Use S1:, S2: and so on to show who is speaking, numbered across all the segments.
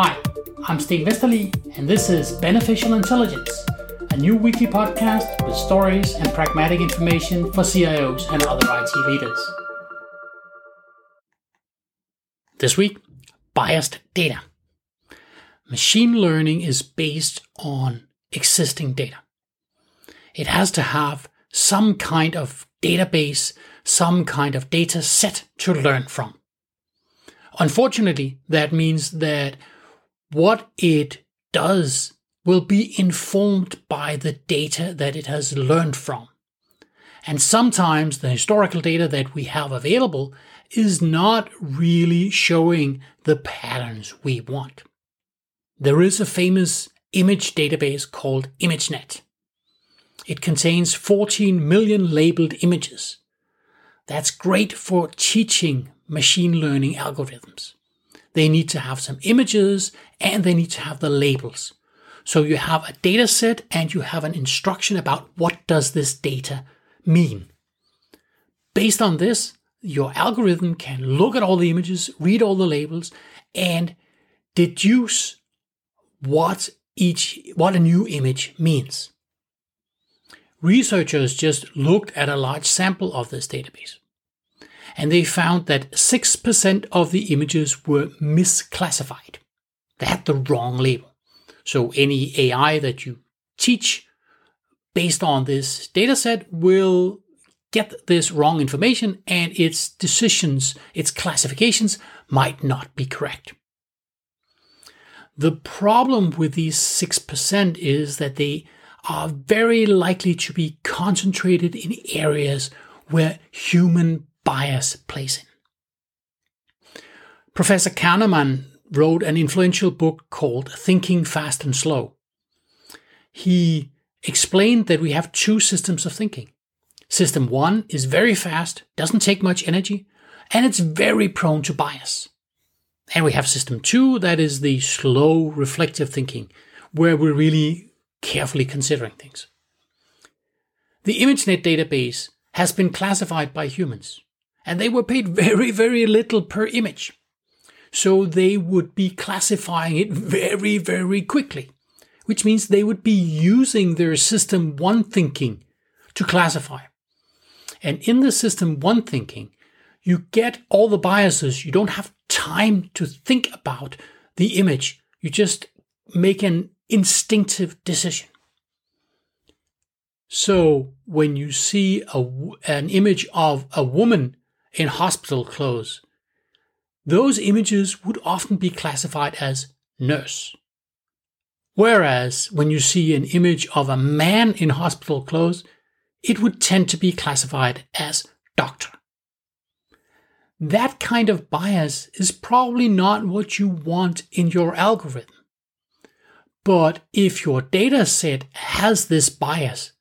S1: Hi, I'm Sten Vesterli, and this is Beneficial Intelligence, a new weekly podcast with stories and pragmatic information for CIOs and other IT leaders. This week, biased data. Machine learning is based on existing data. It has to have some kind of database, some kind of data set to learn from. Unfortunately, that means that what it does will be informed by the data that it has learned from. And sometimes the historical data that we have available is not really showing the patterns we want. There is a famous image database called ImageNet. It contains 14 million labeled images. That's great for teaching machine learning algorithms. They need to have some images and they need to have the labels. So you have a data set and you have an instruction about what does this data mean. Based on this, your algorithm can look at all the images, read all the labels, and deduce what each what a new image means. Researchers just looked at a large sample of this database and they found that 6% of the images were misclassified. They had the wrong label. So any AI that you teach based on this dataset will get this wrong information and its decisions, its classifications might not be correct. The problem with these 6% is that they are very likely to be concentrated in areas where human bias plays in. Professor Kahneman wrote an influential book called Thinking Fast and Slow. He explained that we have two systems of thinking. System one is very fast, doesn't take much energy, and it's very prone to bias. And we have system two, that is the slow reflective thinking, where we're really carefully considering things. The ImageNet database has been classified by humans, and they were paid very, very little per image. So they would be classifying it very, very quickly, which means they would be using their system one thinking to classify. And in the system one thinking, you get all the biases. You don't have time to think about the image. You just make an instinctive decision. So when you see a, an image of a woman in hospital clothes, those images would often be classified as nurse. Whereas when you see an image of a man in hospital clothes, it would tend to be classified as doctor. That kind of bias is probably not what you want in your algorithm. But if your data set has this bias,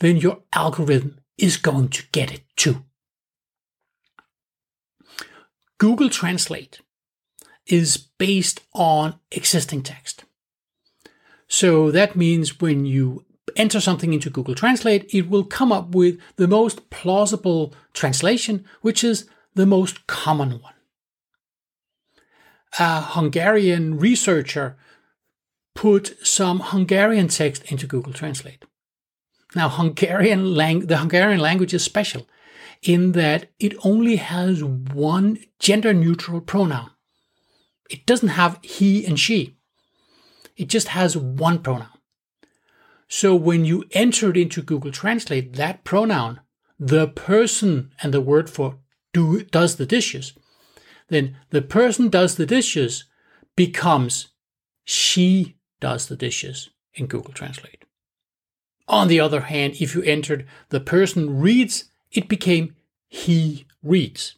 S1: then your algorithm is going to get it too. Google Translate is based on existing text. So that means when you enter something into Google Translate, it will come up with the most plausible translation, which is the most common one. A Hungarian researcher put some Hungarian text into Google Translate. Now, Hungarian lang- the Hungarian language is special in that it only has one gender neutral pronoun. It doesn't have he and she. It just has one pronoun. So when you enter it into Google Translate, that pronoun, the person and the word for do does the dishes, then the person does the dishes becomes she does the dishes in Google Translate. On the other hand, if you entered the person reads, it became he reads.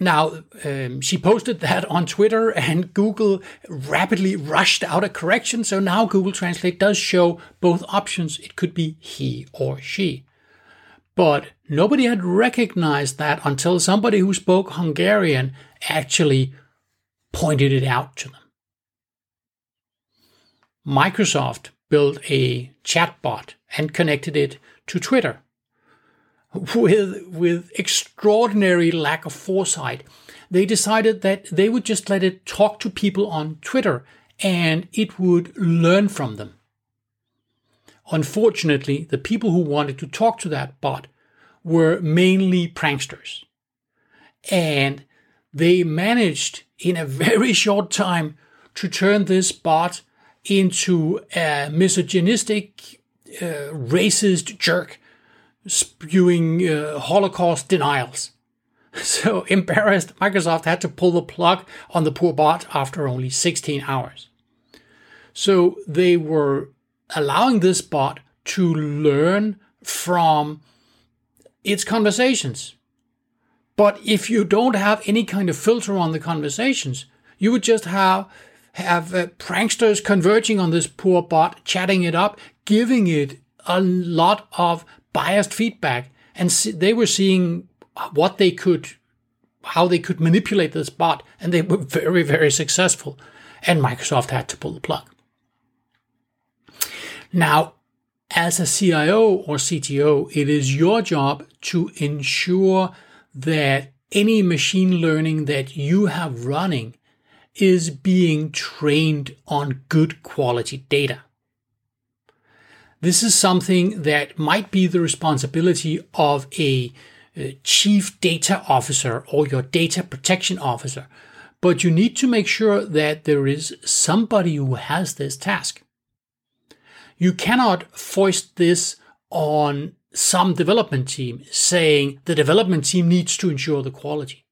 S1: Now, um, she posted that on Twitter, and Google rapidly rushed out a correction. So now Google Translate does show both options. It could be he or she. But nobody had recognized that until somebody who spoke Hungarian actually pointed it out to them. Microsoft built a chatbot and connected it to Twitter. with, with extraordinary lack of foresight, they decided that they would just let it talk to people on Twitter and it would learn from them. Unfortunately, the people who wanted to talk to that bot were mainly pranksters. And they managed in a very short time to turn this bot into a misogynistic, uh, racist jerk spewing uh, Holocaust denials. So embarrassed, Microsoft had to pull the plug on the poor bot after only 16 hours. So they were allowing this bot to learn from its conversations. But if you don't have any kind of filter on the conversations, you would just have have uh, pranksters converging on this poor bot, chatting it up, giving it a lot of biased feedback, and they were seeing what they could, how they could manipulate this bot, and they were very, very successful. And Microsoft had to pull the plug. Now, as a CIO or CTO, it is your job to ensure that any machine learning that you have running is being trained on good quality data. This is something that might be the responsibility of a, a chief data officer or your data protection officer, but you need to make sure that there is somebody who has this task. You cannot foist this on some development team saying the development team needs to ensure the quality.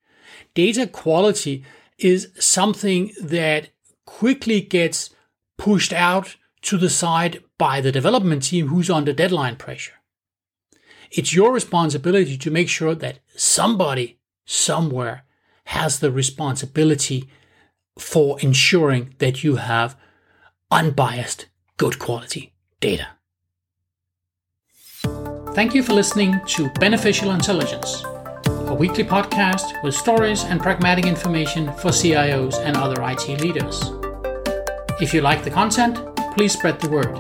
S1: Data quality is something that quickly gets pushed out to the side by the development team who's under deadline pressure. It's your responsibility to make sure that somebody somewhere has the responsibility for ensuring that you have unbiased, good quality data. Thank you for listening to Beneficial Intelligence, weekly podcast with stories and pragmatic information for CIOs and other IT leaders. If you like the content, please spread the word.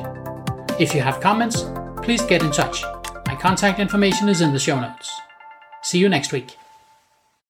S1: If you have comments, please get in touch. My contact information is in the show notes. See you next week.